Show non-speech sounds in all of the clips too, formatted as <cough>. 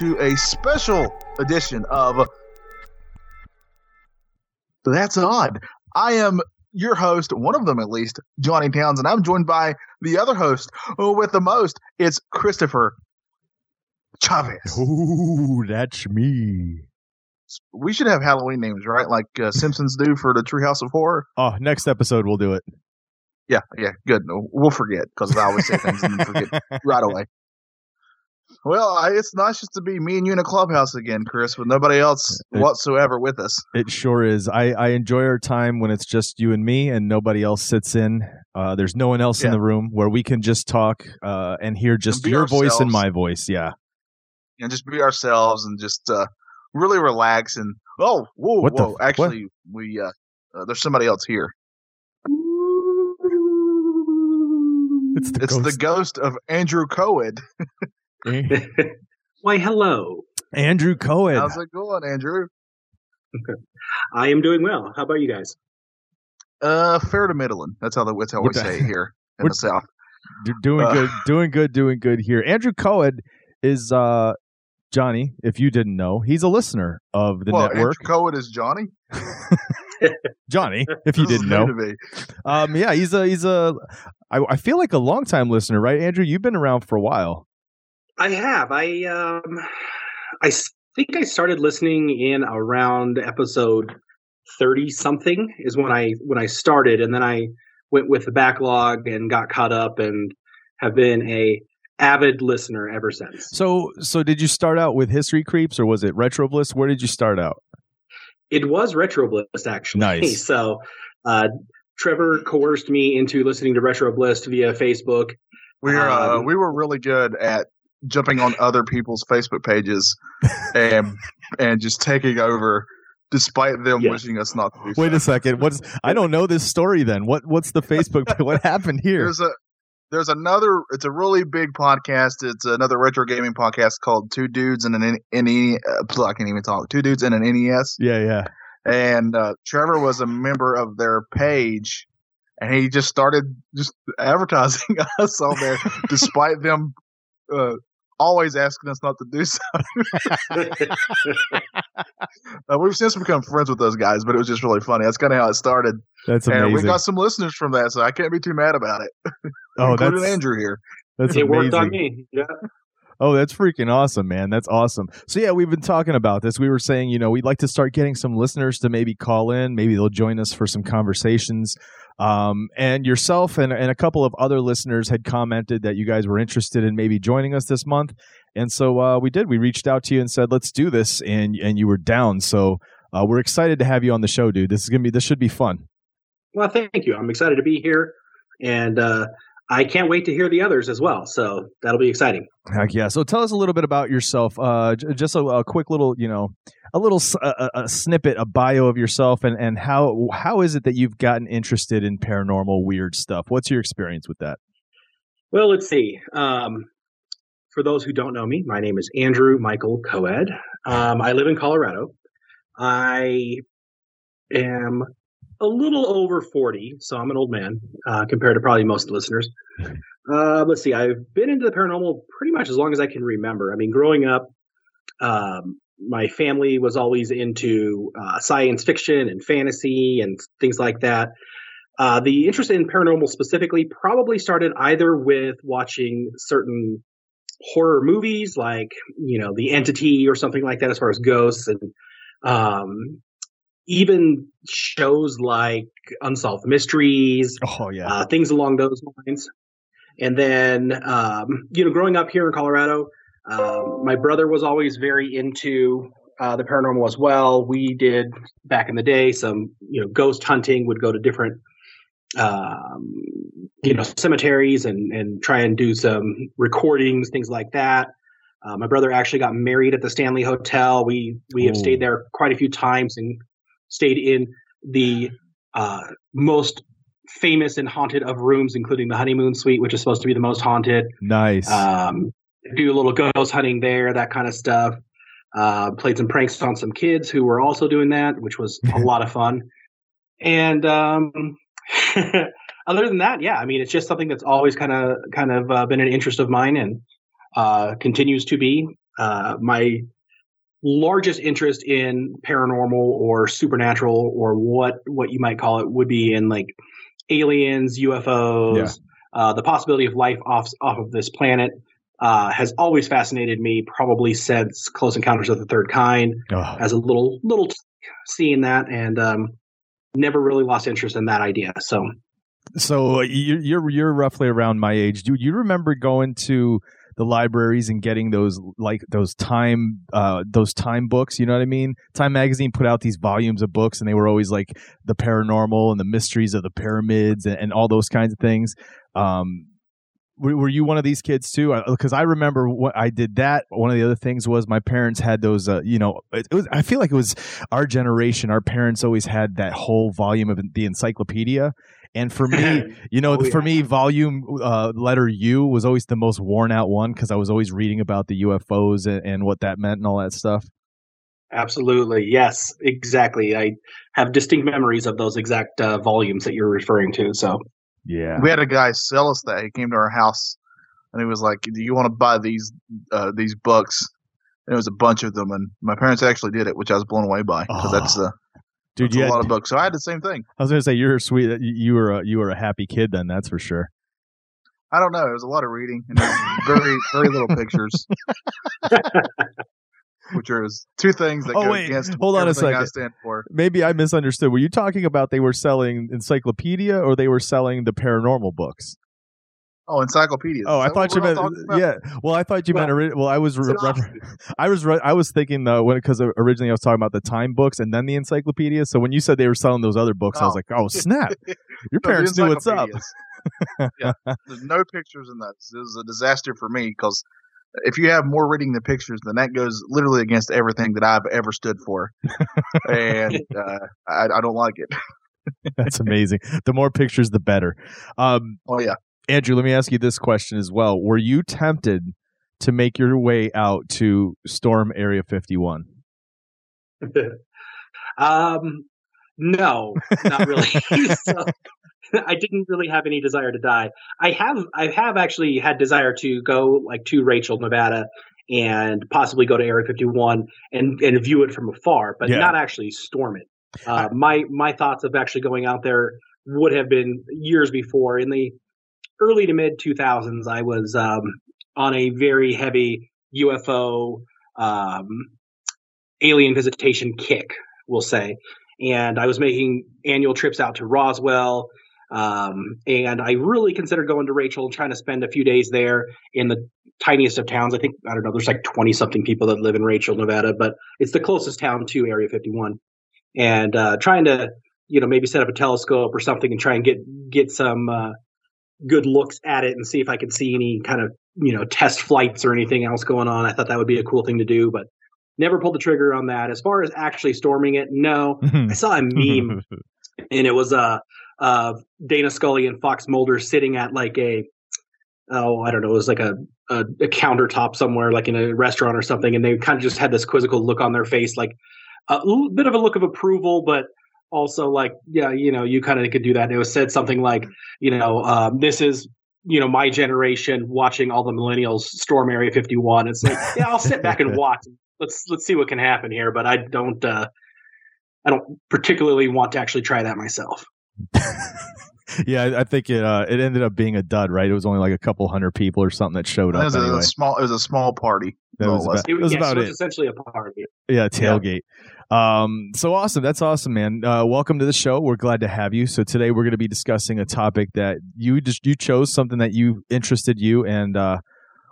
To a special edition of That's Odd. I am your host, one of them at least, Johnny Towns, and I'm joined by the other host oh, with the most. It's Christopher Chavez. Ooh, that's me. We should have Halloween names, right? Like uh, Simpsons do for the Treehouse of Horror. Oh, next episode we'll do it. Yeah, yeah, good. We'll forget because I always say things and forget <laughs> right away. Well, I, it's nice just to be me and you in a clubhouse again, Chris, with nobody else It- whatsoever with us. It sure is. I, I enjoy our time when it's just you and me and nobody else sits in. Uh, there's no one else in the room where we can just talk uh, and hear just be your voice and my voice. Yeah. And just be ourselves and just uh, really relax. And oh, whoa, What whoa! f- Actually, we uh, uh, there's somebody else here. It's the It's the ghost of Andrew Coed. <laughs> <laughs> Why, hello. Andrew Cohen. How's it going, Andrew? I am doing well. How about you guys? Uh, fair to middling. That's how the that's how we What say it here in what- the South. Doing Uh, good, doing good, doing good here. Andrew Cohen is uh Johnny, if you didn't know, he's a listener of the well, network. Andrew Coed is Johnny. <laughs> Johnny, <laughs> if you didn't know. Um yeah, he's a he's a I, I feel like a longtime listener, right? Andrew, you've been around for a while. I have. I um I s- think I started listening in around episode 30 something is when I when I started and then I went with the backlog and got caught up and have been a avid listener ever since. So so did you start out with History Creeps or was it Retro Bliss? Where did you start out? It was Retro Bliss actually. Nice. <laughs> So uh Trevor coerced me into listening to Retro Bliss via Facebook. We are uh, Um, we were really good at jumping on other people's Facebook pages and <laughs> and just taking over, despite them Yeah. wishing us not to do. Wait so. a second. What's I don't know this story then. What what's the Facebook <laughs> what happened here? There's a there's another. It's a really big podcast. It's another retro gaming podcast called Two Dudes and an N- NE. Uh, I can't even talk. Two Dudes and an NES. Yeah, yeah. And uh, Trevor was a member of their page, and he just started just advertising <laughs> us on there, despite them uh, always asking us not to do <laughs> so. Uh, we've since become friends with those guys, but it was just really funny. That's kind of how it started, That's and we got some listeners from that, so I can't be too mad about it. <laughs> oh, including that's Andrew here. that's it amazing. worked on me. Yeah. Oh, that's freaking awesome, man. That's awesome. So yeah, we've been talking about this. We were saying, you know, we'd like to start getting some listeners to maybe call in. Maybe they'll join us for some conversations. Um, and yourself and, and a couple of other listeners had commented that you guys were interested in maybe joining us this month. And so uh, we did. We reached out to you and said, let's do this. And and you were down. So uh, we're excited to have you on the show, dude. This is gonna be this should be fun. Well, thank you. I'm excited to be here, and uh, I can't wait to hear the others as well. So that'll be exciting. Heck yeah! So tell us a little bit about yourself. Uh, j- just a, a quick little, you know, a little s- a, a- a snippet, a bio of yourself, and and how how is it that you've gotten interested in paranormal weird stuff? What's your experience with that? Well, let's see. Um, for those who don't know me, my name is Andrew Michael Coed. Um, I live in Colorado. I am a little over 40, so I'm an old man uh, compared to probably most listeners. Uh, let's see. I've been into the paranormal pretty much as long as I can remember. I mean, growing up, um, my family was always into uh, science fiction and fantasy and things like that. Uh, the interest in paranormal specifically probably started either with watching certain horror movies like you know the entity or something like that as far as ghosts and um, even shows like unsolved mysteries Oh yeah, uh, things along those lines and then um, you know growing up here in colorado um, my brother was always very into uh, the paranormal as well we did back in the day some you know ghost hunting would go to different um, you know cemeteries and and try and do some recordings, things like that. Uh, my brother actually got married at the Stanley Hotel. We we have Ooh. stayed there quite a few times and stayed in the uh, most famous and haunted of rooms, including the honeymoon suite, which is supposed to be the most haunted. Nice. Um, do a little ghost hunting there, that kind of stuff. Uh, played some pranks on some kids who were also doing that, which was a <laughs> lot of fun. And um, <laughs> other than that, yeah, I mean, it's just something that's always kind of kind of uh, been an interest of mine and uh, continues to be. Uh, my largest interest in paranormal or supernatural or what what you might call it would be in like aliens, UFOs, Yeah. uh, the possibility of life off off of this planet. Uh, has always fascinated me, probably since Close Encounters of the Third Kind Oh, as a little little t- seeing that and um, never really lost interest in that idea. So so uh, you're you're you're roughly around my age. Do you remember going to the libraries and getting those like those time uh those time books? You know what I mean? Time magazine put out these volumes of books, and they were always like the paranormal and the mysteries of the pyramids and, and all those kinds of things. Um, were, you one of these kids too? Because I remember what I did that. One of the other things was my parents had those. Uh, you know, it, it was. I feel like it was our generation. Our parents always had that whole volume of the encyclopedia. And for me, <laughs> you know, Oh, for me, volume uh, letter U was always the most worn out one because I was always reading about the UFOs and, and what that meant and all that stuff. absolutely, yes, exactly. I have distinct memories of those exact uh, volumes that you're referring to. So Yeah. We had a guy sell us that. He came to our house and he was like, "Do you want to buy these uh, these books?" And it was a bunch of them, and my parents actually did it, which I was blown away by because that's Oh, uh, Dude, you a had- lot of books. So I had the same thing. I was gonna say you're sweet. You you were a, you were a happy kid then. That's for sure. I don't know. It was a lot of reading and very very little <laughs> pictures, which are two things that Oh, go wait, against hold on a everything I second. stand for. Maybe I misunderstood. Were you talking about they were selling encyclopedia or they were selling the paranormal books? Oh, encyclopedias. Oh, I thought you meant yeah. Well, I thought you meant Well, ori- well. I was re- option. I was re- I was thinking though when because originally I was talking about the time books and then the encyclopedia. So when you said they were selling those other books, I was Oh. like, oh <laughs> snap! Your No, parents knew what's up. yeah, there's no pictures in that. This is a disaster for me because if you have more reading than pictures, then that goes literally against everything that I've ever stood for, and <laughs> uh, I, I don't like it. That's amazing. The more pictures, the better. Um, Oh yeah, Andrew, let me ask you this question as well. Were you tempted to make your way out to storm Area 51? <laughs> um, no, not really. <laughs> <laughs> so, I didn't really have any desire to die. I have I have actually had desire to go like to Rachel, Nevada, and possibly go to Area 51 and and view it from afar, but Yeah. not actually storm it. Uh, my my thoughts of actually going out there would have been years before in the early to mid 2000s. I was um, on a very heavy UFO um, alien visitation kick, we'll say. And I was making annual trips out to Roswell. Um, and I really considered going to Rachel and trying to spend a few days there in the tiniest of towns. I think, I don't know, there's like 20 something people that live in Rachel, Nevada, but it's the closest town to Area 51. And uh, trying to, you know, maybe set up a telescope or something and try and get, get some uh, good looks at it and see if I could see any kind of, you know, test flights or anything else going on. I thought that would be a cool thing to do, but never pulled the trigger on that. As far as actually storming it, no. I saw a meme <laughs> and it was uh, uh, Dana Scully and Fox Mulder sitting at like a oh I don't know it was like a, a a countertop somewhere like in a restaurant or something, and they kind of just had this quizzical look on their face, like a little bit of a look of approval, but also like yeah you know you kind of could do that. And it was said something like you know um, this is you know my generation watching all the millennials storm Area 51. It's like yeah I'll sit back and <laughs> watch. Let's let's see what can happen here, but I don't. Uh, I don't particularly want to actually try that myself. <laughs> <laughs> yeah, I- I think it uh, it ended up being a dud, right? It was only like a couple hundred people or something that showed up. it up was a small. It was a small party. That was about, it was yes, about it was essentially a party. Yeah, tailgate. Um, so awesome. That's awesome, man. Uh, welcome to the show. We're glad to have you. So today we're going to be discussing a topic that you just you chose something that you interested you, and uh,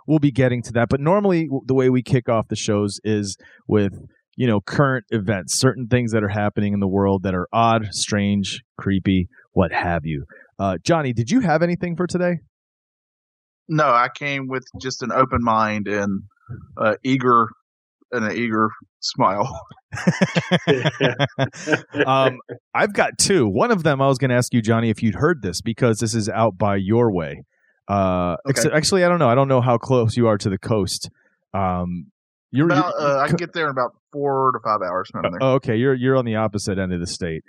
we'll be getting to that. But normally, the way we kick off the shows is with you know current events, certain things that are happening in the world that are odd, strange, creepy, what have you. Uh, Johnny, did you have anything for today? No, I came with just an open mind and uh, eager and an eager smile. <laughs> <laughs> um, I've got two. One of them I was going to ask you, Johnny, if you'd heard this because this is out by your way. Uh, ex- Okay. actually, I don't know. I don't know how close you are to the coast. Um, you're, About, you're- uh, I can get there in about four to five hours from there. Oh, okay, you're you're on the opposite end of the state.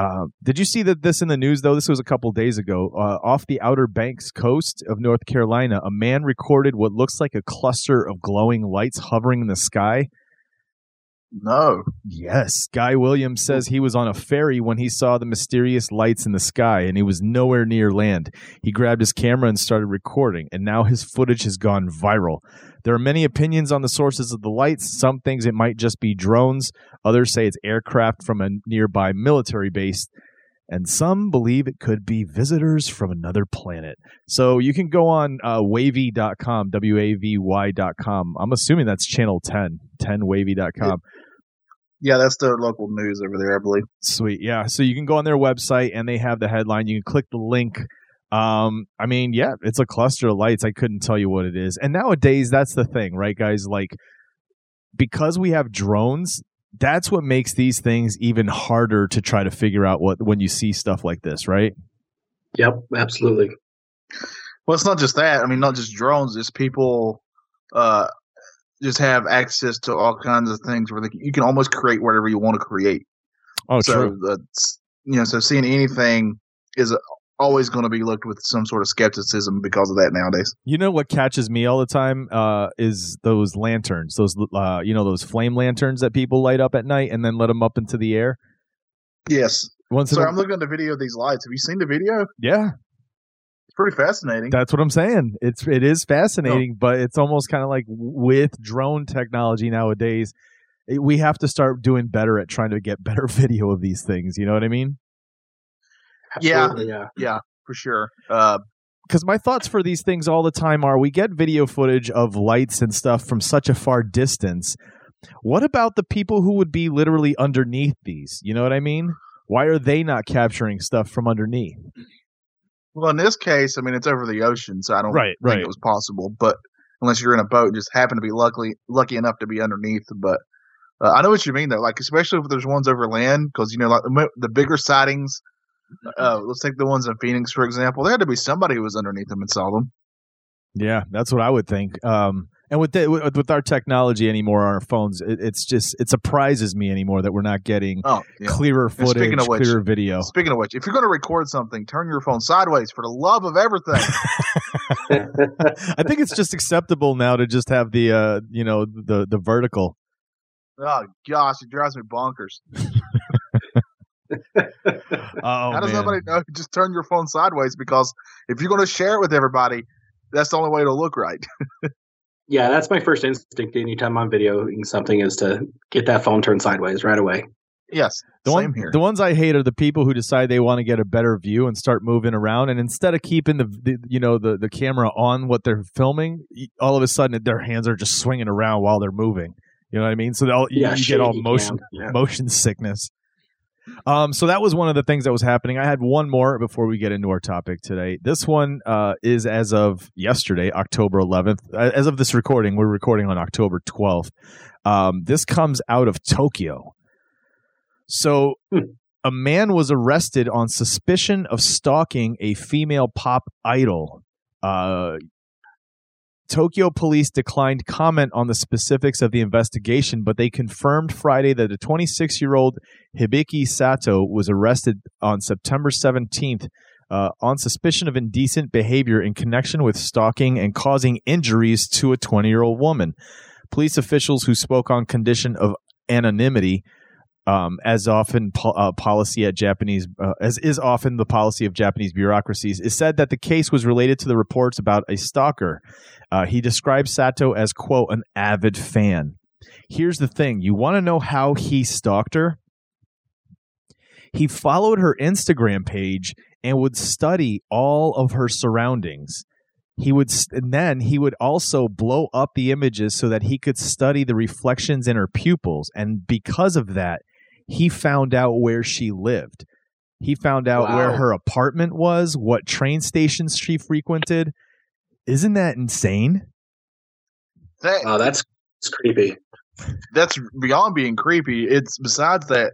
Uh, did you see that this in the news though? This was a couple days ago. Uh, off the Outer Banks coast of North Carolina, a man recorded what looks like a cluster of glowing lights hovering in the sky. No, Yes, Guy Williams says he was on a ferry when he saw the mysterious lights in the sky, and he was nowhere near land. He grabbed his camera and started recording, and now his footage has gone viral. There are many opinions on the sources of the lights. Some things it might just be drones. Others say it's aircraft from a nearby military base. And some believe it could be visitors from another planet. So you can go on uh, wavy.com, W A V Y.com. I'm assuming that's channel 10, 10wavy.com. yeah, that's their local news over there, I believe. Sweet. Yeah. So you can go on their website and they have the headline. You can click the link. Um, I mean, yeah, it's a cluster of lights. I couldn't tell you what it is. And nowadays, that's the thing, right, guys? Like, because we have drones, that's what makes these things even harder to try to figure out what when you see stuff like this, right? yep, absolutely. Well, it's not just that. I mean, not just drones. It's people uh, just have access to all kinds of things where they, you can almost create whatever you want to create. Oh, so that's you know, so seeing anything is always going to be looked with some sort of skepticism because of that nowadays. You know what catches me all the time uh, is those lanterns, those uh, you know those flame lanterns that people light up at night and then let them up into the air. Yes. Once So I'm looking at the video of these lights. Have you seen the video? yeah, pretty fascinating. That's what I'm saying. It's it is fascinating, but it's almost kind of like with drone technology nowadays, it, we have to start doing better at trying to get <laughs> better video of these things. You know what I mean? Yeah. Yeah. yeah, for sure. Uh, Because my thoughts for these things all the time are: we get video footage of lights and stuff from such a far distance. What about the people who would be literally underneath these? You know what I mean? Why are they not capturing stuff from underneath? Well, in this case, I mean, it's over the ocean, so I don't Right, think right. it was possible. But unless you're in a boat, and just happen to be lucky lucky enough to be underneath. But uh, I know what you mean, though. Like especially if there's ones over land, because you know, like the, the bigger sightings. Uh, let's take the ones in Phoenix, for example. There had to be somebody who was underneath them and saw them. Yeah, that's what I would think. Um, and with the, with, with our technology anymore on our phones, it, it's just it surprises me anymore that we're not getting Oh, yeah. clearer footage, of which- clearer video. Speaking of which, if you're going to record something, turn your phone sideways for the love of everything. <laughs> <laughs> I think it's just acceptable now to just have the uh, you know the the vertical. oh gosh, it drives me bonkers. <laughs> Oh How does man. nobody know? Just turn your phone sideways because if you're going to share it with everybody, that's the only way it'll look right. Yeah, that's my first instinct anytime I'm videoing something is to get that phone turned sideways right away. yes, The, same one, here. the ones I hate are the people who decide they want to get a better view and start moving around, and instead of keeping the, the you know the, the camera on what they're filming, all of a sudden their hands are just swinging around while they're moving. You know what I mean? So they'll, you, Yeah, you get all motion yeah. motion sickness. Um, so that was one of the things that was happening. I had one more before we get into our topic today. This one uh, is as of yesterday, October 11th. Uh, As of this recording, we're recording on October 12th. Um, this comes out of Tokyo. So Hmm. a man was arrested on suspicion of stalking a female pop idol. Uh, Tokyo police declined comment on the specifics of the investigation, but they confirmed Friday that a 26 year old Hibiki Sato was arrested on September 17th uh, on suspicion of indecent behavior in connection with stalking and causing injuries to a 20 year old woman. Police officials who spoke on condition of anonymity um, as often po- uh, policy at Japanese, uh, as is often the policy of Japanese bureaucracies, is said that the case was related to the reports about a stalker. Uh, he described Sato as quote an avid fan. Here's the thing: you want to know how he stalked her? He followed her Instagram page and would study all of her surroundings. He would, and then he would also blow up the images so that he could study the reflections in her pupils. And because of that, he found out where she lived. He found out where her apartment was, what train stations she frequented. Isn't that insane? That Oh, that's, that's creepy. that's beyond being creepy. It's besides that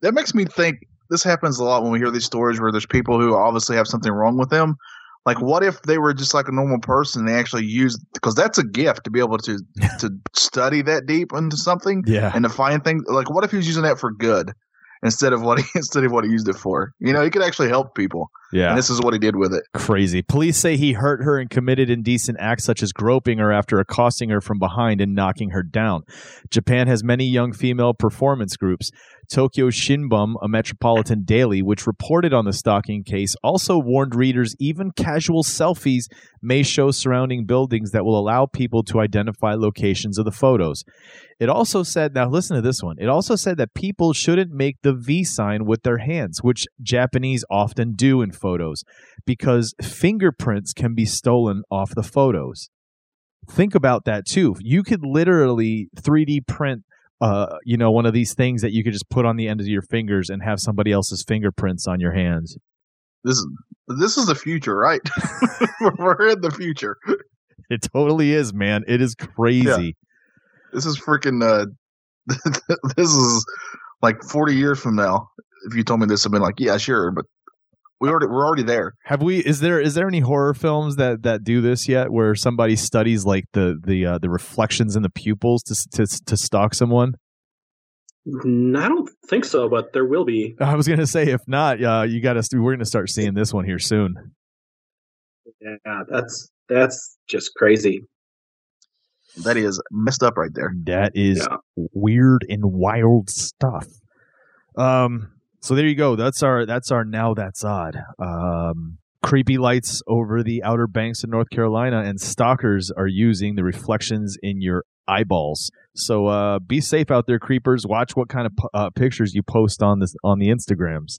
that makes me think this happens a lot when we hear these stories where there's people who obviously have something wrong with them. Like, mm-hmm. what if they were just like a normal person? And they actually used because that's a gift to be able to to study that deep into something Yeah. and to find things. Like, what if he was using that for good instead of what he <laughs> instead of what he used it for? You know, he could actually help people. Yeah. And this is what he did with it. Crazy. Police say he hurt her and committed indecent acts such as groping her after accosting her from behind and knocking her down. Japan has many young female performance groups. Tokyo Shimbun, a metropolitan daily, which reported on the stalking case, also warned readers even casual selfies may show surrounding buildings that will allow people to identify locations of the photos. It also said, now listen to this one. It also said that people shouldn't make the V sign with their hands, which Japanese often do in photos, because fingerprints can be stolen off the photos. Think about that too. You could literally 3D print uh, you know, one of these things that you could just put on the end of your fingers and have somebody else's fingerprints on your hands. This is this is the future, right? <laughs> We're in the future. It totally is, man. It is crazy. This is freaking. Uh, <laughs> this is like forty years from now. If you told me this, I've been like, yeah, sure, but we already we're already there. Have we? Is there is there any horror films that that do this yet, where somebody studies like the the uh, the reflections in the pupils to to to stalk someone? I don't think so, but there will be. <laughs> I was gonna say, if not, uh, you got to. We're gonna start seeing this one here soon. Yeah, that's that's just crazy. That is messed up right there. That is Yeah. weird and wild stuff. Um. So there you go. That's our. That's our. Now that's odd. Um. Creepy lights over the Outer Banks of North Carolina, and stalkers are using the reflections in your eyeballs. So uh, be safe out there, creepers. Watch what kind of uh, pictures you post on this on the Instagrams.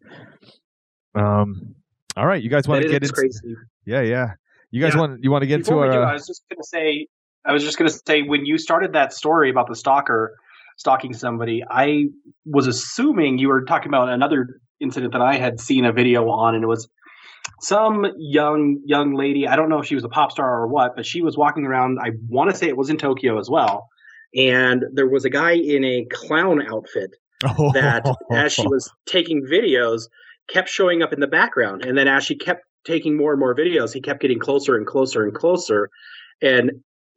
Um. All right, you guys want to get into? crazy. Yeah, yeah. You guys Yeah. want you want to get Before into we do. I was just to say, I was just going to say, when you started that story about the stalker stalking somebody, I was assuming you were talking about another incident that I had seen a video on, and it was some young young lady. I don't know if she was a pop star or what, but she was walking around. I want to say it was in Tokyo as well, and there was a guy in a clown outfit <laughs> that as she was taking videos kept showing up in the background and then as she kept taking more and more videos he kept getting closer and closer and closer and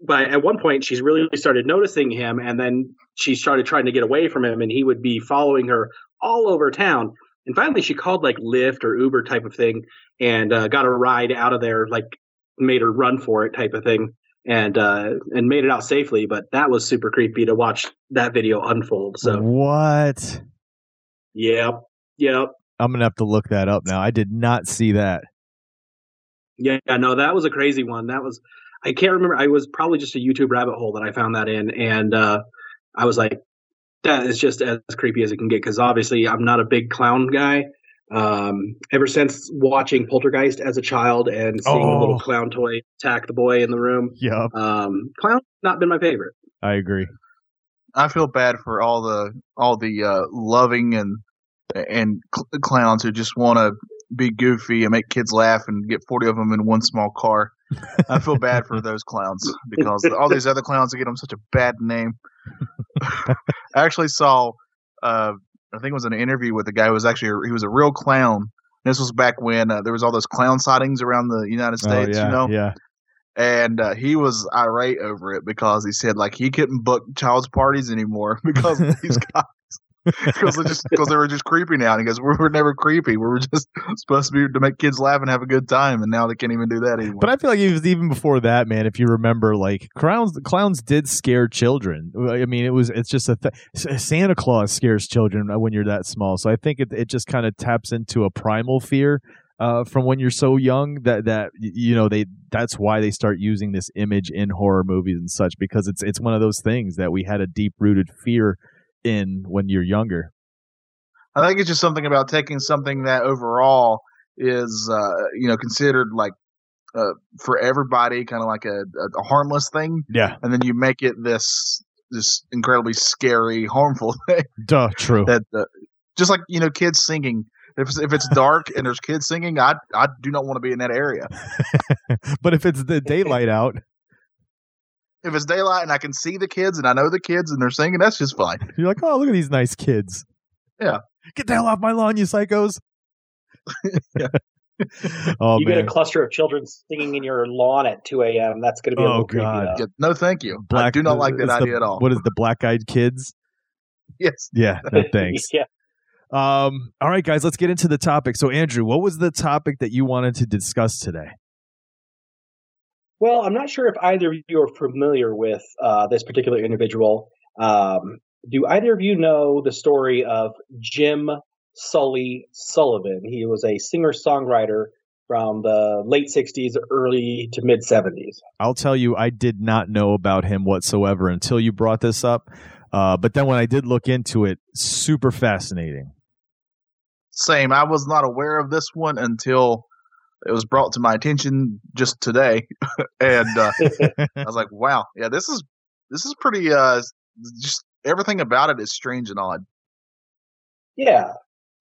but at one point she's really started noticing him and then she started trying to get away from him and he would be following her all over town and finally she called like lyft or uber type of thing and uh, got a ride out of there like made her run for it type of thing and uh and made it out safely but that was super creepy to watch that video unfold so what? Yep. Yep. I'm gonna have to look that up now. I did not see that. Yeah, no, that was a crazy one. That was I can't remember. I was probably just a YouTube rabbit hole that I found that in, and uh, I was like, that is just as creepy as it can get. Because obviously, I'm not a big clown guy. Um, ever since watching Poltergeist as a child and seeing the Oh. little clown toy attack the boy in the room, Yep, um, clown not been my favorite. I agree. I feel bad for all the all the uh, loving and and cl- clowns who just want to be goofy and make kids laugh and get forty of them in one small car. I feel bad for those clowns because all these other clowns that get them such a bad name. <laughs> I actually saw, uh, I think it was an interview with a guy who was actually he was a real clown. This was back when uh, there was all those clown sightings around the United States, oh yeah, you know yeah. and uh, he was irate over it because he said like he couldn't book child's parties anymore <laughs> because these guys <laughs> because just because they were just creepy now. And he goes, "We were never creepy. We were just <laughs> supposed to be to make kids laugh and have a good time, and now they can't even do that anymore." But I feel like it was even before that, man. If you remember, like clowns, clowns did scare children. I mean, it was it's just a th- Santa Claus scares children when you're that small. So I think it it just kind of taps into a primal fear uh, from when you're so young that that you know they that's why they start using this image in horror movies and such because it's it's one of those things that we had a deep rooted fear in when you're younger. I think it's just something about taking something that overall is uh, you know considered like uh, for everybody kind of like a, a, harmless thing, Yeah, and then you make it this this incredibly scary, harmful <laughs> thing. duh, true. that uh, just like you know kids singing If it's, if it's dark and there's kids singing, I I do not want to be in that area. <laughs> but if it's the daylight out, If it's daylight and I can see the kids and I know the kids and they're singing, that's just fine. you're like, oh, look at these nice kids. Yeah. Get the hell off my lawn, you psychos. <laughs> Yeah. <laughs> oh you man. get a cluster of children singing in your lawn at 2 a.m. That's going to be a Oh, little creepy. God. though. Yeah, no, thank you. I do not like that it's the- idea at all. What is the black eyed kids? Yes. Yeah, <laughs> no, thanks. yeah. Um, all right, guys, let's get into the topic. So, Andrew, what was the topic that you wanted to discuss today? Well, I'm not sure if either of you are familiar with uh, this particular individual. Um, do either of you know the story of Jim Sully Sullivan? He was a singer songwriter from the late 60s, early to mid 70s. I'll tell you, I did not know about him whatsoever until you brought this up. Uh, but then when I did look into it, super fascinating. Same. I was not aware of this one until it was brought to my attention just today, <laughs> and uh, <laughs> I was like, "Wow, yeah, this is this is pretty. Uh, just everything about it is strange and odd." Yeah,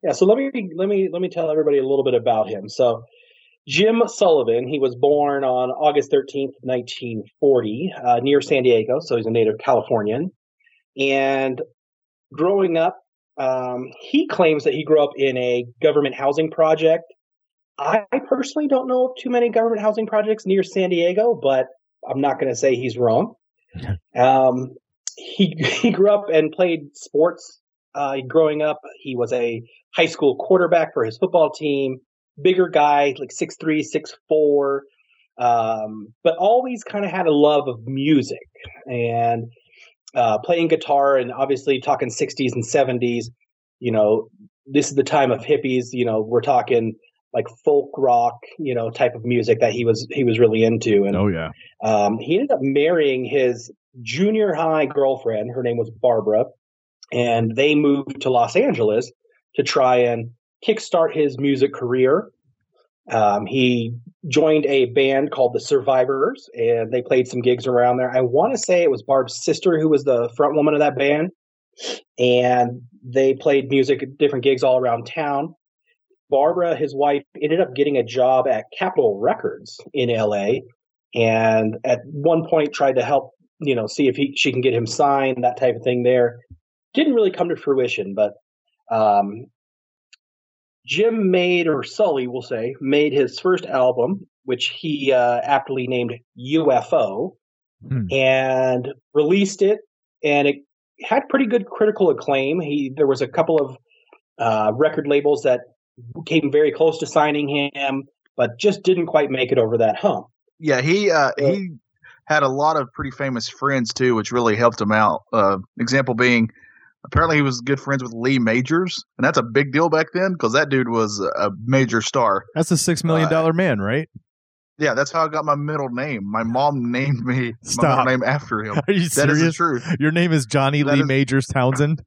yeah. So let me let me let me tell everybody a little bit about him. So Jim Sullivan, he was born on August thirteenth, nineteen forty, uh, near San Diego. So he's a native Californian, and growing up, um, he claims that he grew up in a government housing project. I personally don't know of too many government housing projects near San Diego, but I'm not going to say he's wrong. <laughs> Um, he he grew up and played sports uh, growing up. He was a high school quarterback for his football team. Bigger guy, like six three, six four, um, but always kind of had a love of music and uh, playing guitar. And obviously, talking sixties and seventies. You know, this is the time of hippies. You know, we're talking like folk rock, you know, type of music that he was he was really into. And Oh, yeah. um, he ended up marrying his junior high girlfriend. Her name was Barbara, and they moved to Los Angeles to try and kickstart his music career. Um, he joined a band called the Survivors, and they played some gigs around there. I want to say it was Barb's sister who was the front woman of that band, and they played music at different gigs all around town. Barbara, his wife, ended up getting a job at Capitol Records in LA and at one point tried to help, you know, see if he she can get him signed, that type of thing there. Didn't really come to fruition, but um, Jim made, or Sully, we'll say, made his first album, which he uh, aptly named UFO, Hmm. and released it, and it had pretty good critical acclaim. He there was a couple of uh, record labels that came very close to signing him, but just didn't quite make it over that hump. Yeah, he uh, Yeah. he had a lot of pretty famous friends too, which really helped him out. Uh, example being, apparently he was good friends with Lee Majors, and that's a big deal back then because that dude was a major star. That's a $6 million Uh, man, right? Yeah, that's how I got my middle name. My mom named me my middle name after him. <laughs> Are you That is the serious? truth. Your name is Johnny That Lee is- Majors Townsend?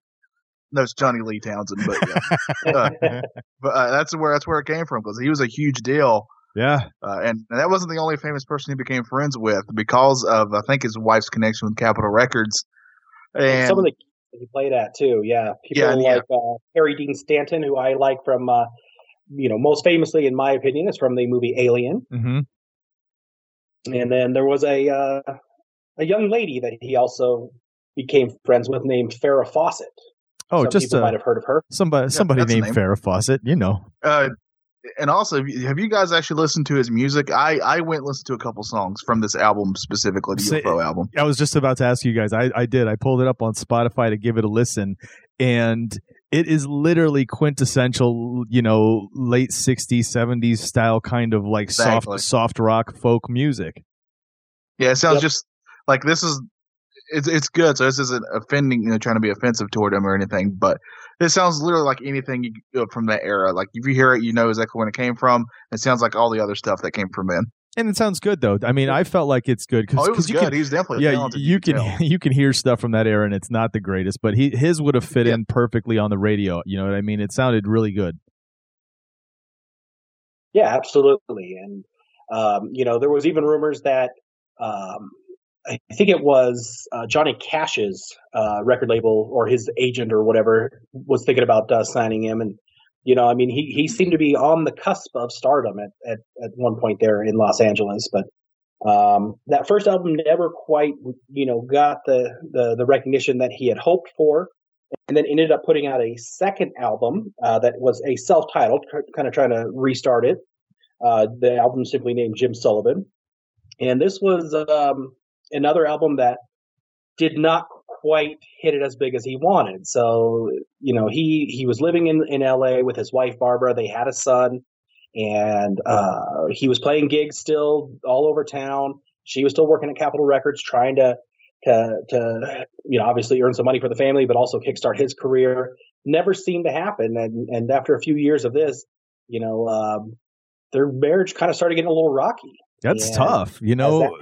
No, it's Johnny Lee Townsend, but yeah. Uh, <laughs> but uh, that's where that's where it came from because he was a huge deal, yeah. uh, and, and that wasn't the only famous person he became friends with because of I think his wife's connection with Capitol Records. And some of the that he played at too. Yeah, people Yeah, yeah. like uh, Harry Dean Stanton, who I like from, uh, you know, most famously in my opinion, is from the movie Alien. hmm And then there was a uh, a young lady that he also became friends with named Farrah Fawcett. Oh, Some just people might uh, have heard of her. somebody somebody that's named name. Farrah Fawcett, you know. uh, and also, have you, have you guys actually listened to his music? I I went and listened to a couple songs from this album specifically, the Say- UFO album. I was just about to ask you guys. I, I did. I pulled it up on Spotify to give it a listen, and it is literally quintessential, you know, late '60s, '70s style kind of like Exactly. soft soft rock folk music. Yeah, it sounds Yep. just like this is it's it's good. So this isn't offending, you know, trying to be offensive toward him or anything. But it sounds literally like anything you, from that era. Like if you hear it, you know exactly when it came from. It sounds like all the other stuff that came from then. And it sounds good though. I mean, I felt like it's good Oh, it was you good. can He's definitely a yeah, you can tell. <laughs> you can hear stuff from that era, and it's not the greatest, but he his would have fit Yeah. in perfectly on the radio. You know what I mean? It sounded really good. Yeah, absolutely. And um, you know, there was even rumors that um, I think it was uh, Johnny Cash's uh, record label or his agent or whatever was thinking about uh, signing him, and you know, I mean, he he seemed to be on the cusp of stardom at at, at one point there in Los Angeles, but um, that first album never quite, you know, got the, the the recognition that he had hoped for, and then ended up putting out a second album uh, that was a self-titled, kind of trying to restart it. Uh, the album simply named Jim Sullivan, and this was um, another album that did not quite hit it as big as he wanted. So, you know, he he was living in in L.A. with his wife Barbara. They had a son, and uh, he was playing gigs still all over town. She was still working at Capitol Records, trying to to to you know obviously earn some money for the family, but also kickstart his career. Never seemed to happen, and and after a few years of this, you know, um, their marriage kind of started getting a little rocky. That's and tough. You know,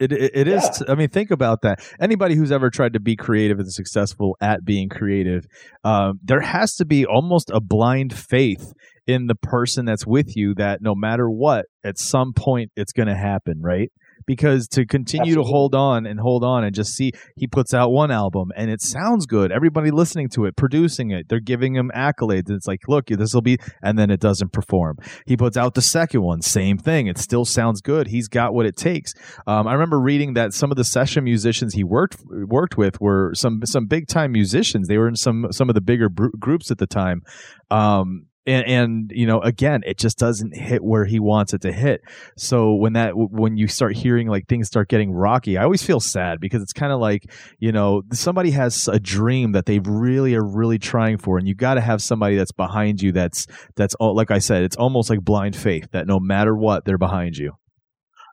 it, it, it is. Yeah. I mean, think about that. Anybody who's ever tried to be creative and successful at being creative, um, there has to be almost a blind faith in the person that's with you that no matter what, at some point it's going to happen, right? Because to continue Absolutely. to hold on and hold on and just see he puts out one album and it sounds good. Everybody listening to it producing it they're giving him accolades. And it's like look this will be and then it doesn't perform. He puts out the second one same thing. It still sounds good. He's got what it takes. Um, i remember reading that some of the session musicians he worked worked with were some some big time musicians. They were in some some of the bigger br- groups at the time. Um, and, and you know again it just doesn't hit where he wants it to hit. So when that when you start hearing like things start getting rocky i always feel sad because it's kind of like you know somebody has a dream that they really are really trying for and you got to have somebody that's behind you that's that's all like i said it's almost like blind faith that no matter what they're behind you.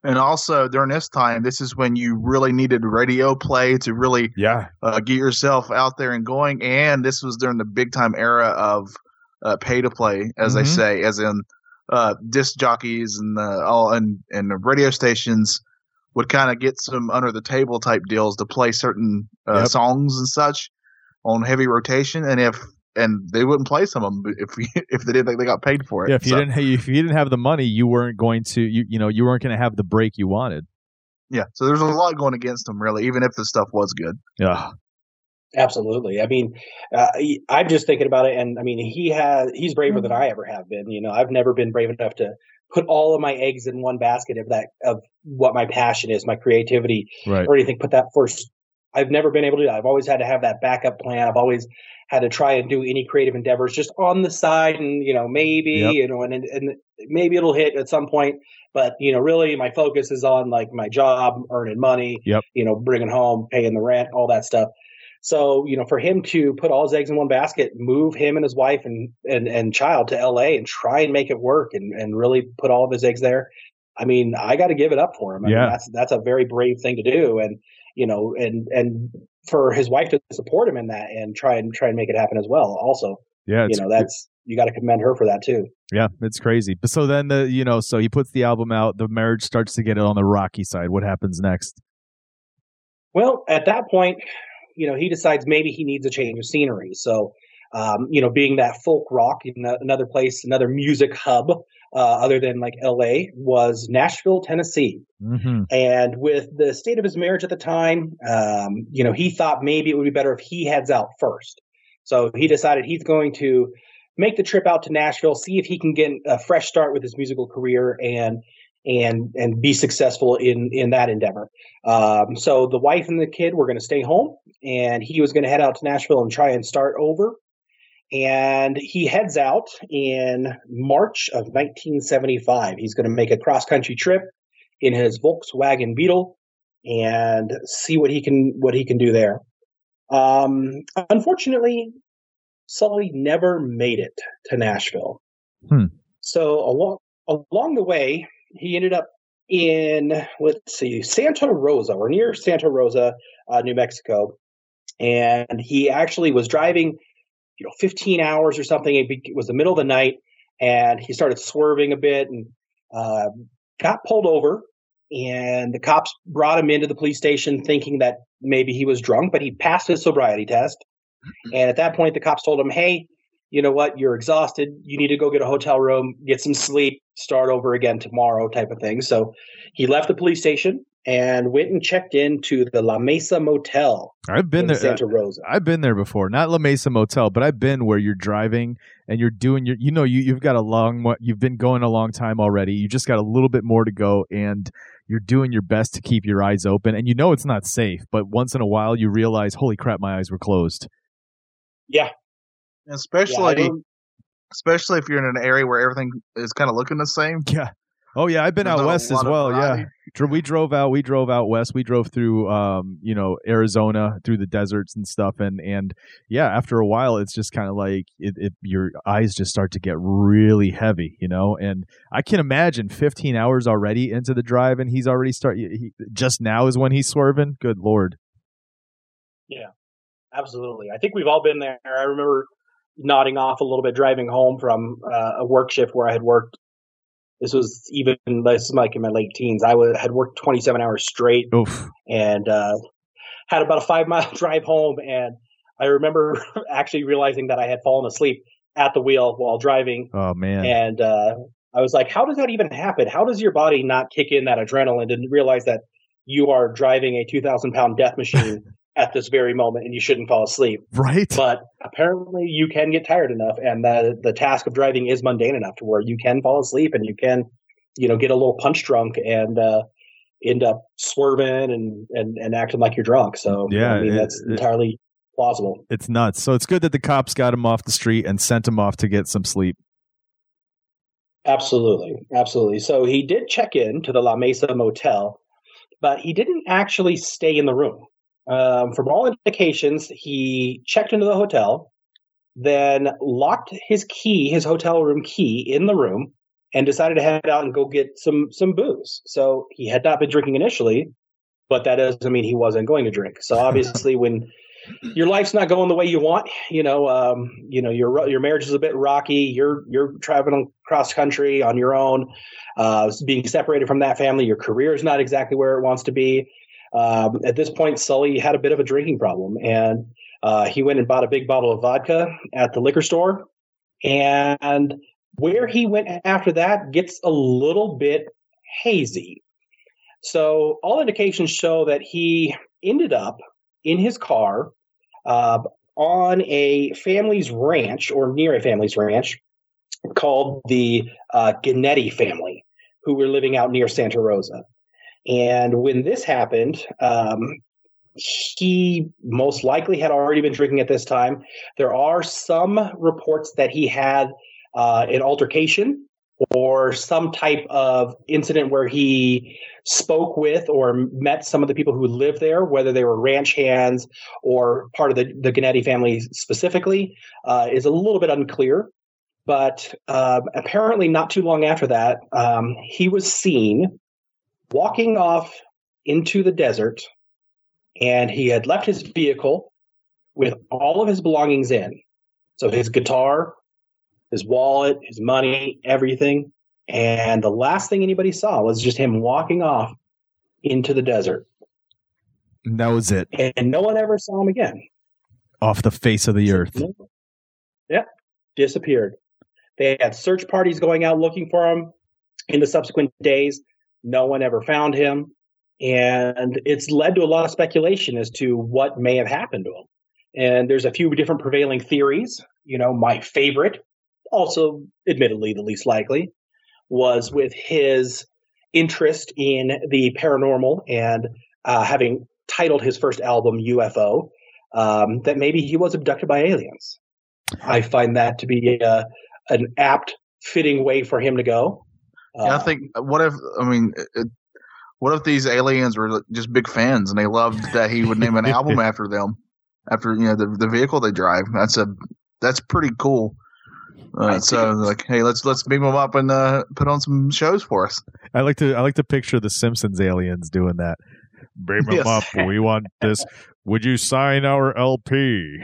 And also during this time this is when you really needed radio play to really yeah. uh, get yourself out there and going and this was during the big time era of uh, pay to play, as mm-hmm. they say, as in uh, disc jockeys and the all and and the radio stations would kind of get some under the table type deals to play certain uh, yep. songs and such on heavy rotation, and if and they wouldn't play some of them if <laughs> if they didn't think they got paid for it. Yeah, if you so, didn't if you didn't have the money, you weren't going to you you know you weren't going to have the break you wanted. Yeah, so there's a lot going against them, really, even if the stuff was good. Yeah, Absolutely. I mean, uh, I'm just thinking about it, and I mean, he has he's braver than mm-hmm. I ever have been. You know, I've never been brave enough to put all of my eggs in one basket of that of what my passion is, my creativity, right. or anything. Put that first. I've never been able to. do that. I've always had to have that backup plan. I've always had to try and do any creative endeavors just on the side, and you know, maybe yep. you know, and and maybe it'll hit at some point. But you know, really, my focus is on like my job, earning money, yep. you know, bringing home, paying the rent, all that stuff. So, you know, for him to put all his eggs in one basket, move him and his wife and and, and child to LA and try and make it work and, and really put all of his eggs there. I mean, I got to give it up for him. I yeah. Mean, that's that's a very brave thing to do. And, you know, and and for his wife to support him in that and try and try and make it happen as well. Also, yeah, you know, that's you got to commend her for that too. Yeah, it's crazy. But so then the you know, so he puts the album out. The marriage starts to get it on the rocky side. What happens next? Well, at that point, you know, he decides maybe he needs a change of scenery. So, um, you know, being that folk rock in another place, another music hub, uh, other than like LA, was Nashville, Tennessee. Mm-hmm. And with the state of his marriage at the time, um, you know, he thought maybe it would be better if he heads out first. So he decided he's going to make the trip out to Nashville, see if he can get a fresh start with his musical career and and and be successful in in that endeavor. Um, so the wife and the kid were going to stay home, and he was going to head out to Nashville and try and start over. And he heads out in March of 1975. He's going to make a cross country trip in his Volkswagen Beetle and see what he can what he can do there. Um, unfortunately, Sully never made it to Nashville. Hmm. So along along the way, he ended up in let's see Santa Rosa or near Santa Rosa, uh, New Mexico, and he actually was driving, you know, 15 hours or something. It was the middle of the night, and he started swerving a bit and uh, got pulled over. And the cops brought him into the police station thinking that maybe he was drunk, but he passed his sobriety test. And at that point, the cops told him, "Hey, you know what, you're exhausted. You need to go get a hotel room, get some sleep, start over again tomorrow, type of thing. So he left the police station and went and checked into the La Mesa Motel. I've been in there. Uh, Santa Rosa. I've been there before. Not La Mesa Motel, but I've been where you're driving and you're doing your. You know, you you've got a long. You've been going a long time already. You just got a little bit more to go, and you're doing your best to keep your eyes open. And you know it's not safe, but once in a while you realize, holy crap, my eyes were closed. Yeah, especially Yeah, especially if you're in an area where everything is kind of looking the same. Yeah. Oh yeah, I've been There's out west as well. Yeah, variety. Dr- we drove out. We drove out west. We drove through, um, you know, Arizona through the deserts and stuff. And and yeah, after a while, it's just kind of like it, it. Your eyes just start to get really heavy, you know. And I can imagine 15 hours already into the drive, and he's already start. He, just now is when he's swerving. Good lord. Yeah, absolutely. I think we've all been there. I remember nodding off a little bit driving home from uh, a work shift where I had worked. This was even this is like in my late teens. I was, had worked 27 hours straight Oof. and uh, had about a five mile <laughs> drive home. And I remember <laughs> actually realizing that I had fallen asleep at the wheel while driving. Oh man. And uh, I was like, how does that even happen? How does your body not kick in that adrenaline and realize that you are driving a 2,000 pound death machine at this very moment and you shouldn't fall asleep? right. But apparently, you can get tired enough, and the the task of driving is mundane enough to where you can fall asleep and you can, you know, get a little punch drunk and uh, end up swerving and, and and acting like you're drunk. So Yeah, I mean it- that's it- entirely plausible. it's nuts. So it's good that the cops got him off the street and sent him off to get some sleep. Absolutely, absolutely. So he did check in to the La Mesa Motel, but he didn't actually stay in the room. Um, from all indications, he checked into the hotel, then locked his key, his hotel room key, in the room, and decided to head out and go get some some booze. So he had not been drinking initially, but that doesn't mean he wasn't going to drink. So obviously, when your life's not going the way you want, you know, um, you know, your your marriage is a bit rocky. You're you're traveling cross country on your own, uh, being separated from that family. Your career is not exactly where it wants to be. Um, at this point, Sully had a bit of a drinking problem, and uh, he went and bought a big bottle of vodka at the liquor store. And where he went after that gets a little bit hazy. So all indications show that he ended up in his car uh, on a family's ranch or near a family's ranch called the uh, Gennitti family, who were living out near Santa Rosa. And when this happened, um, he most likely had already been drinking at this time. There are some reports that he had uh, an altercation or some type of incident where he spoke with or met some of the people who lived there, whether they were ranch hands or part of the, the Gennitti family specifically, uh, is a little bit unclear. But um, apparently, not too long after that, um, he was seen walking off into the desert, and he had left his vehicle with all of his belongings in. So his guitar, his wallet, his money, everything. And the last thing anybody saw was just him walking off into the desert. And that was it. And no one ever saw him again. Off the face of the earth. Yeah, disappeared. They had search parties going out looking for him in the subsequent days. No one ever found him. And it's led to a lot of speculation as to what may have happened to him. And there's a few different prevailing theories. You know, my favorite, also admittedly the least likely, was with his interest in the paranormal and uh, having titled his first album UFO, um, that maybe he was abducted by aliens. I find that to be uh, an apt, fitting way for him to go. Yeah, I Uh, think what if I mean, it, what if these aliens were just big fans and they loved that he would name an <laughs> album after them, after you know the the vehicle they drive. That's a that's pretty cool. Uh, so like, hey, let's let's beam them up and uh, put on some shows for us. I like to I like to picture the Simpsons aliens doing that. Bring them Yes. up. We want this. Would you sign our LP?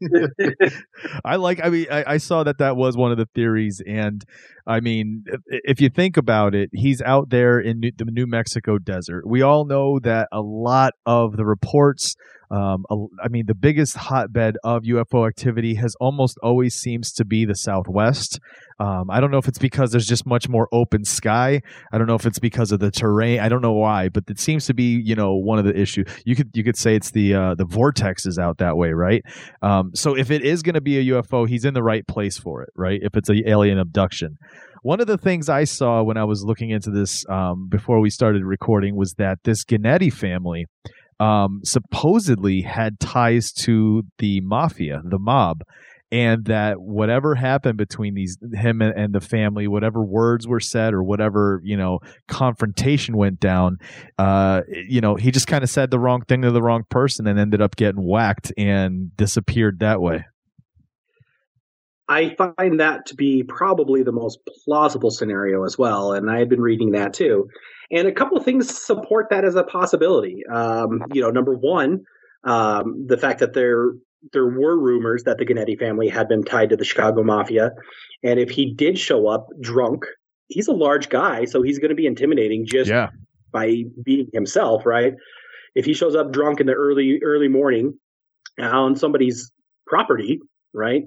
<laughs> I like. I mean, I, I saw that that was one of the theories, and I mean, if you think about it, he's out there in New, the New Mexico desert. We all know that a lot of the reports, um, I mean, the biggest hotbed of UFO activity has almost always seems to be the Southwest. Um, I don't know if it's because there's just much more open sky. I don't know if it's because of the terrain. I don't know why, but it seems to be you know one of the issues. You could you could say it's the uh, the vortex is out that way, right? Um, so if it is going to be a UFO, he's in the right place for it, right? If it's an alien abduction. One of the things I saw when I was looking into this um, before we started recording was that this Gennitti family um, supposedly had ties to the mafia, the mob and that whatever happened between these him and, and, the family whatever words were said or whatever you know confrontation went down uh you know he just kind of said the wrong thing to the wrong person and ended up getting whacked and disappeared that way I find that to be probably the most plausible scenario as well, and I had been reading that too. And a couple of things support that as a possibility. Um, you know, number one, um, the fact that they're there were rumors that the Gennitti family had been tied to the Chicago Mafia. And if he did show up drunk, he's a large guy, so he's going to be intimidating just yeah. by being himself, right? If he shows up drunk in the early early morning on somebody's property, right?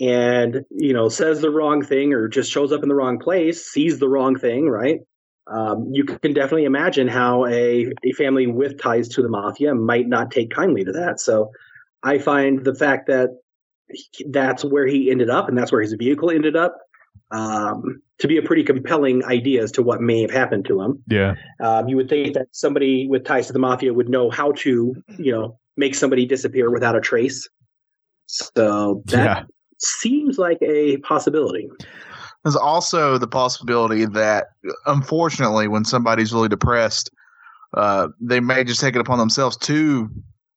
And you know says the wrong thing or just shows up in the wrong place, sees the wrong thing, right? Um, you can definitely imagine how a, a family with ties to the mafia might not take kindly to that. So I find the fact that that's where he ended up and that's where his vehicle ended up um, to be a pretty compelling idea as to what may have happened to him. Yeah. Um, you would think that somebody with ties to the mafia would know how to, you know, make somebody disappear without a trace. So that yeah. seems like a possibility. There's also the possibility that, unfortunately, when somebody's really depressed, uh, they may just take it upon themselves to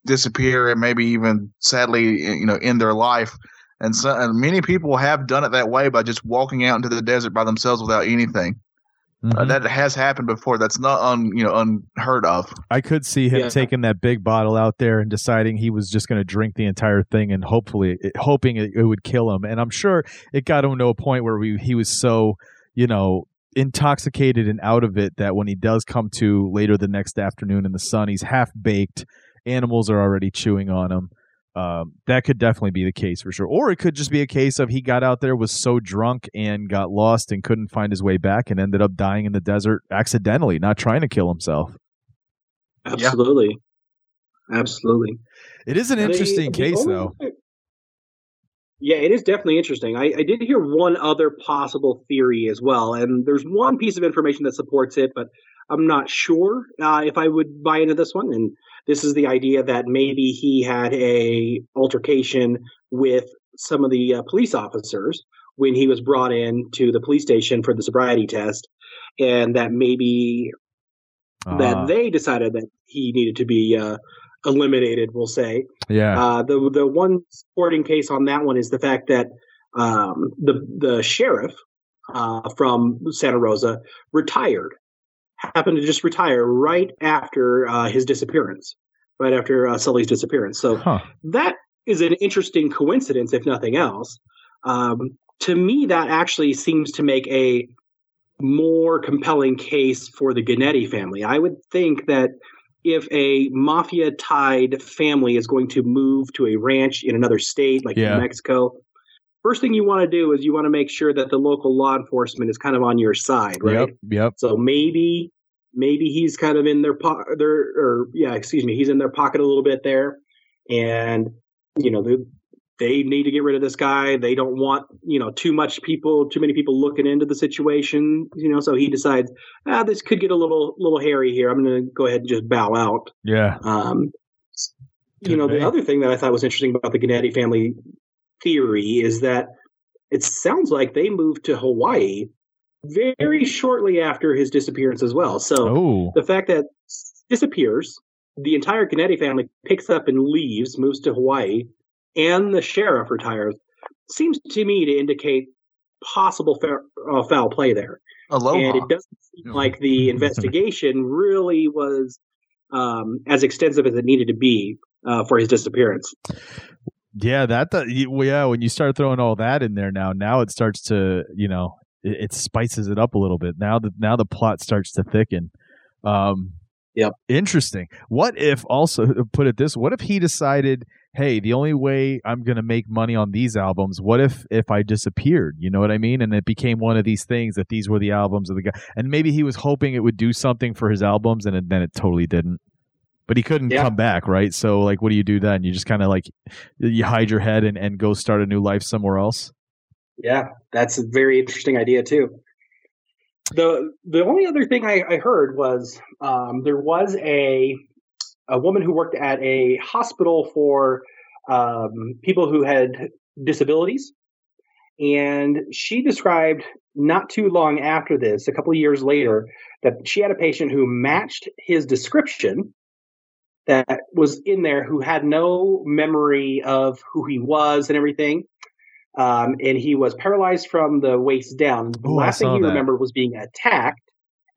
disappear and maybe even sadly you know end their life. And so and many people have done it that way by just walking out into the desert by themselves without anything mm-hmm. uh, that has happened before that's not un you know unheard of i could see him yeah. taking that big bottle out there and deciding he was just going to drink the entire thing and hopefully hoping it, it, would kill him and i'm sure it got him to a point where we, he was so you know intoxicated and out of it that when he does come to later the next afternoon in the sun he's half baked animals are already chewing on him. Um, that could definitely be the case for sure. Or it could just be a case of he got out there, was so drunk and got lost and couldn't find his way back and ended up dying in the desert accidentally, not trying to kill himself. Absolutely. Yeah. Absolutely. It is an interesting they, case, though. Yeah, it is definitely interesting. I, I, did hear one other possible theory as well, and there's one piece of information that supports it, but I'm not sure uh, if I would buy into this one. And this is the idea that maybe he had a altercation with some of the uh, police officers when he was brought in to the police station for the sobriety test, and that maybe uh. that ah. they decided that he needed to be uh, eliminated. We'll say, yeah. Uh, the the one supporting case on that one is the fact that um, the the sheriff uh, from Santa Rosa retired happened to just retire right after uh, his disappearance, right after uh, Sully's disappearance. So huh. that is an interesting coincidence, if nothing else. Um, to me, that actually seems to make a more compelling case for the Gennitti family. I would think that if a mafia tied family is going to move to a ranch in another state like yeah. New Mexico, first thing you want to do is you want to make sure that the local law enforcement is kind of on your side, right? Yep. Yep. So maybe maybe he's kind of in their pocket, their or yeah, excuse me, he's in their pocket a little bit there, and you know they they need to get rid of this guy. They don't want you know too much people, too many people looking into the situation. You know, so he decides, ah, this could get a little little hairy here. I'm going to go ahead and just bow out. Yeah. Um, you know, the other thing that I thought was interesting about the Gennitti family theory is that it sounds like they moved to Hawaii very shortly after his disappearance as well. So oh. the fact that disappears, the entire Gennitti family picks up and leaves, moves to Hawaii, and the sheriff retires, seems to me to indicate possible fa- uh, foul play there. Aloha. And it doesn't seem like the <laughs> investigation really was um, as extensive as it needed to be uh, for his disappearance. Yeah, that the, yeah. When you start throwing all that in there now, now it starts to you know it, it spices it up a little bit. Now that now the plot starts to thicken. Um, Yep. Interesting. What if also <laughs> put it this? What if he decided, hey, the only way I'm going to make money on these albums, what if if I disappeared? You know what I mean? And it became one of these things that these were the albums of the guy, and maybe he was hoping it would do something for his albums, and it, then it totally didn't. But he couldn't Yeah. come back, right? So, like, what do you do then? You just kind of like you hide your head and, and go start a new life somewhere else. Yeah, that's a very interesting idea too. The the only other thing I, I heard was um, there was a a woman who worked at a hospital for um, people who had disabilities, and she described not too long after this, a couple of years later, that she had a patient who matched his description that was in there who had no memory of who he was and everything um, and he was paralyzed from the waist down. The Ooh, last thing he that. remembered was being attacked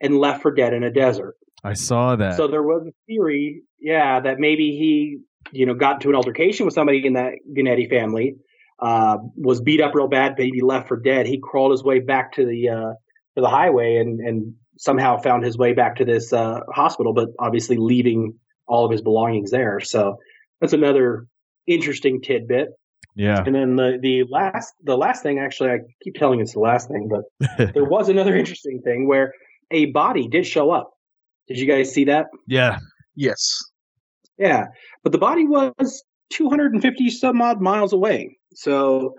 and left for dead in a desert. I saw that. So there was a theory, yeah, that maybe he, you know, got into an altercation with somebody in that Gennitti family, uh, was beat up real bad, maybe left for dead. He crawled his way back to the uh, to the highway and and somehow found his way back to this uh, hospital, but obviously leaving all of his belongings there. So that's another interesting tidbit. yeah. And then the the last the last thing actually I keep telling it's the last thing, but <laughs> there was another interesting thing where a body did show up. Did you guys see that? yeah. Yes. Yeah, but the body was 250 some odd miles away. So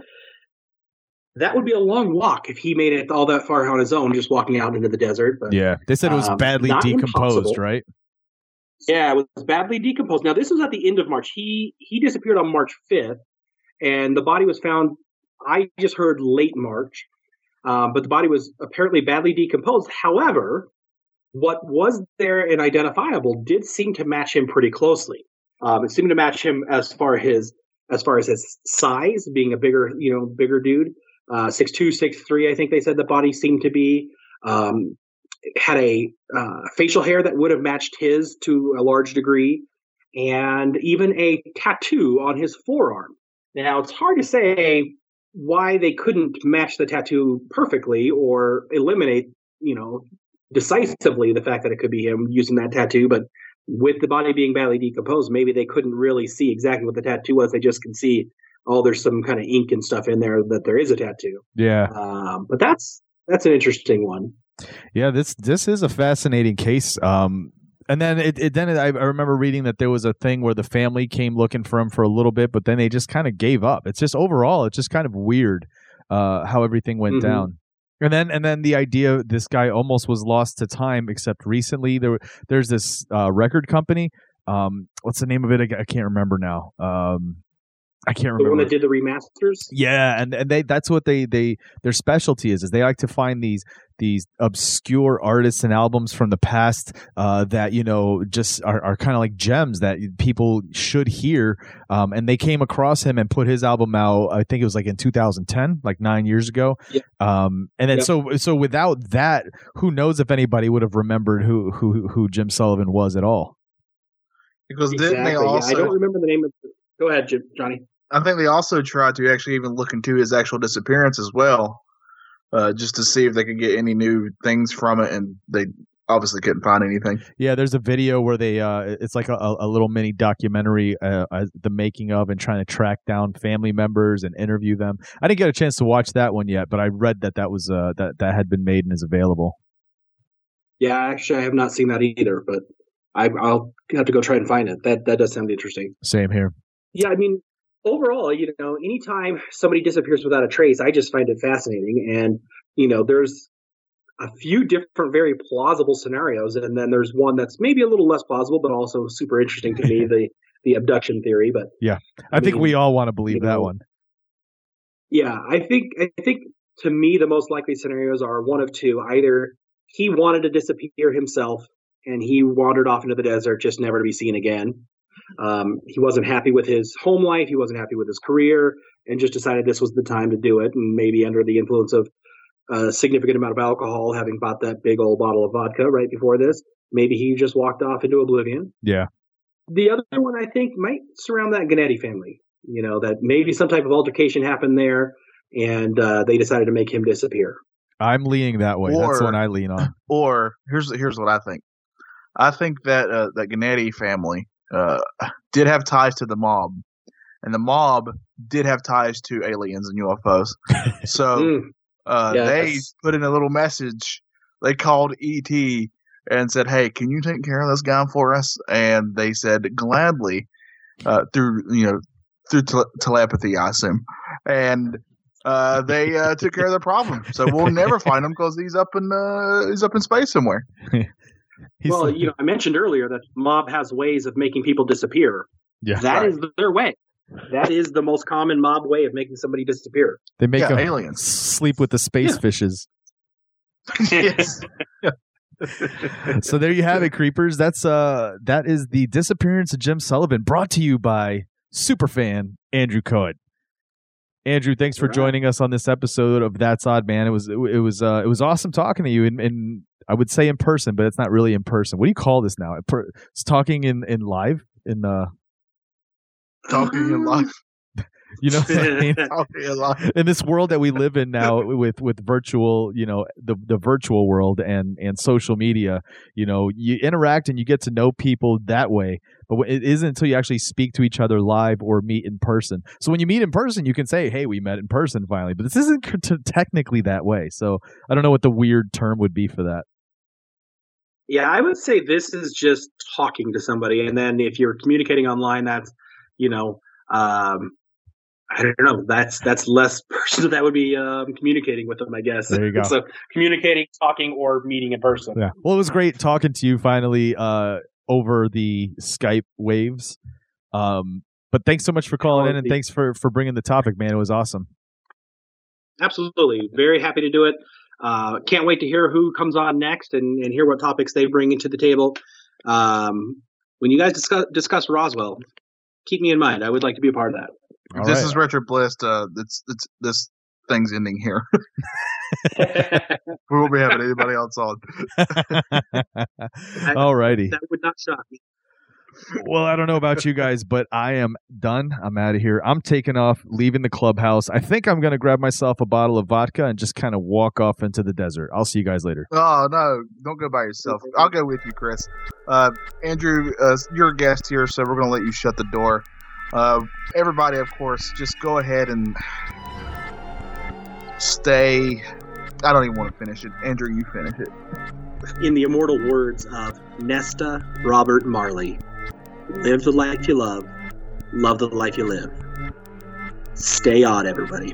that would be a long walk if he made it all that far on his own, just walking out into the desert. But Yeah. They said it was Um, badly decomposed, impossible. right? Yeah, it was badly decomposed. Now this was at the end of March. He he disappeared on March fifth, and the body was found. I just heard late March, um, but the body was apparently badly decomposed. However, what was there and identifiable did seem to match him pretty closely. Um, it seemed to match him as far his as far as his size, being a bigger you know bigger dude, uh, six two six three. I think they said the body seemed to be. Um, had a uh, facial hair that would have matched his to a large degree, and even a tattoo on his forearm. Now, it's hard to say why they couldn't match the tattoo perfectly or eliminate, you know, decisively the fact that it could be him using that tattoo, but with the body being badly decomposed, maybe they couldn't really see exactly what the tattoo was. They just can see, oh, there's some kind of ink and stuff in there that there is a tattoo. Yeah. Um, but that's that's an interesting one. Yeah, this this is a fascinating case. Um, and then it, it then it, I remember reading that there was a thing where the family came looking for him for a little bit, but then they just kind of gave up. It's just overall, it's just kind of weird uh, how everything went Mhm. down. And then and then the idea this guy almost was lost to time, except recently there there's this uh, record company. Um, what's the name of it? I, I can't remember now. Um, I can't remember. The remember. one that did the remasters. Yeah, and, and they that's what they they their specialty is is they like to find these these obscure artists and albums from the past uh, that you know just are, are kind of like gems that people should hear. Um, and they came across him and put his album out. I think it was like in 2010, like nine years ago. Yep. Um, and then Yep. so so without that, who knows if anybody would have remembered who who who Jim Sullivan was at all? Because didn't Exactly. they yeah, I also? don't remember the name of. Go ahead, Jim, Johnny. I think they also tried to actually even look into his actual disappearance as well, uh, just to see if they could get any new things from it, and they obviously couldn't find anything. Yeah, there's a video where they uh it's like a, a little mini documentary uh, uh the making of and trying to track down family members and interview them. I didn't get a chance to watch that one yet, but I read that that was uh that that had been made and is available. Yeah, actually, I have not seen that either, but I, I'll have to go try and find it. That that does sound interesting. Same here. Yeah, I mean, overall, you know, anytime somebody disappears without a trace, I just find it fascinating. And you know, there's a few different, very plausible scenarios, and then there's one that's maybe a little less plausible, but also super interesting to me <laughs> the the abduction theory. But yeah, I, think mean, we all want to believe you that know, one. Yeah, I think I think to me the most likely scenarios are one of two. Either he wanted to disappear himself and he wandered off into the desert just never to be seen again. Um, he wasn't happy with his home life, he wasn't happy with his career, and just decided this was the time to do it. And maybe under the influence of a significant amount of alcohol, having bought that big old bottle of vodka right before this, maybe he just walked off into oblivion. Yeah. The other one I think might surround that Gennitti family. You know, that maybe some type of altercation happened there and uh, they decided to make him disappear. I'm leaning that way. That's the one I lean on. Or here's here's what I think. I think that uh, that Gennitti family uh, did have ties to the mob, and the mob did have ties to aliens and UFOs. <laughs> So Mm. uh, Yes. they put in a little message. They called ET and said, "Hey, can you take care of this guy for us?" And they said gladly uh, through you know through tel telepathy, I assume. And uh, they uh, took care of the problem. So we'll <laughs> never find him because he's up in uh, he's up in space somewhere. <laughs> He's well, like- you know, I mentioned earlier that mob has ways of making people disappear. yeah, That Right. is their way. That is the most common mob way of making somebody disappear. they make yeah, aliens. sleep with the space fishes. <laughs> yes. <laughs> so there you have it, creepers. That's uh that is the disappearance of Jim Sullivan, brought to you by superfan Andrew Cohen. Andrew, thanks for joining us on this episode of That's Odd Man. It was it, was uh it was awesome talking to you and, in I would say in person, but it's not really in person. What do you call this now? It's talking in in live in uh Talking in life. You know what I <laughs> mean? In this world that we live in now <laughs> with with virtual you know the the virtual world and and social media you know you interact and you get to know people that way but it isn't until you actually speak to each other live or meet in person. So when you meet in person you can say hey we met in person finally but this isn't c- <laughs> t- technically that way. So i don't know what the weird term would be for that. Yeah, I would say this is just talking to somebody, and then if you're communicating online, that's you know, um, I don't know, that's that's less <laughs> person that would be um, communicating with them, I guess. There you go. so communicating, talking, or meeting in person. yeah well it was great talking to you finally uh over the skype waves um but thanks so much for calling in and thanks for for bringing the topic man it was awesome Absolutely, very happy to do it. Uh, can't wait to hear who comes on next and, and hear what topics they bring into the table. Um, when you guys discuss discuss Roswell, keep me in mind. I would like to be a part of that. All this right. is Richard Bliss. Uh, it's it's this thing's ending here. <laughs> we won't be having anybody else on. <laughs> Alrighty. that would not shock me. Well, I don't know about you guys, but I am done. I'm out of here. I'm taking off, leaving the clubhouse. I think I'm going to grab myself a bottle of vodka and just kind of walk off into the desert. I'll see you guys later. Oh no! Don't go by yourself. I'll go with you, Chris. Uh, Andrew, uh, you're a guest here, so we're gonna let you shut the door. Uh, everybody, of course, just go ahead and stay. I don't even want to finish it. Andrew, you finish it. In the immortal words of Nesta Robert Marley, live the life you love, love the life you live. Stay odd, everybody.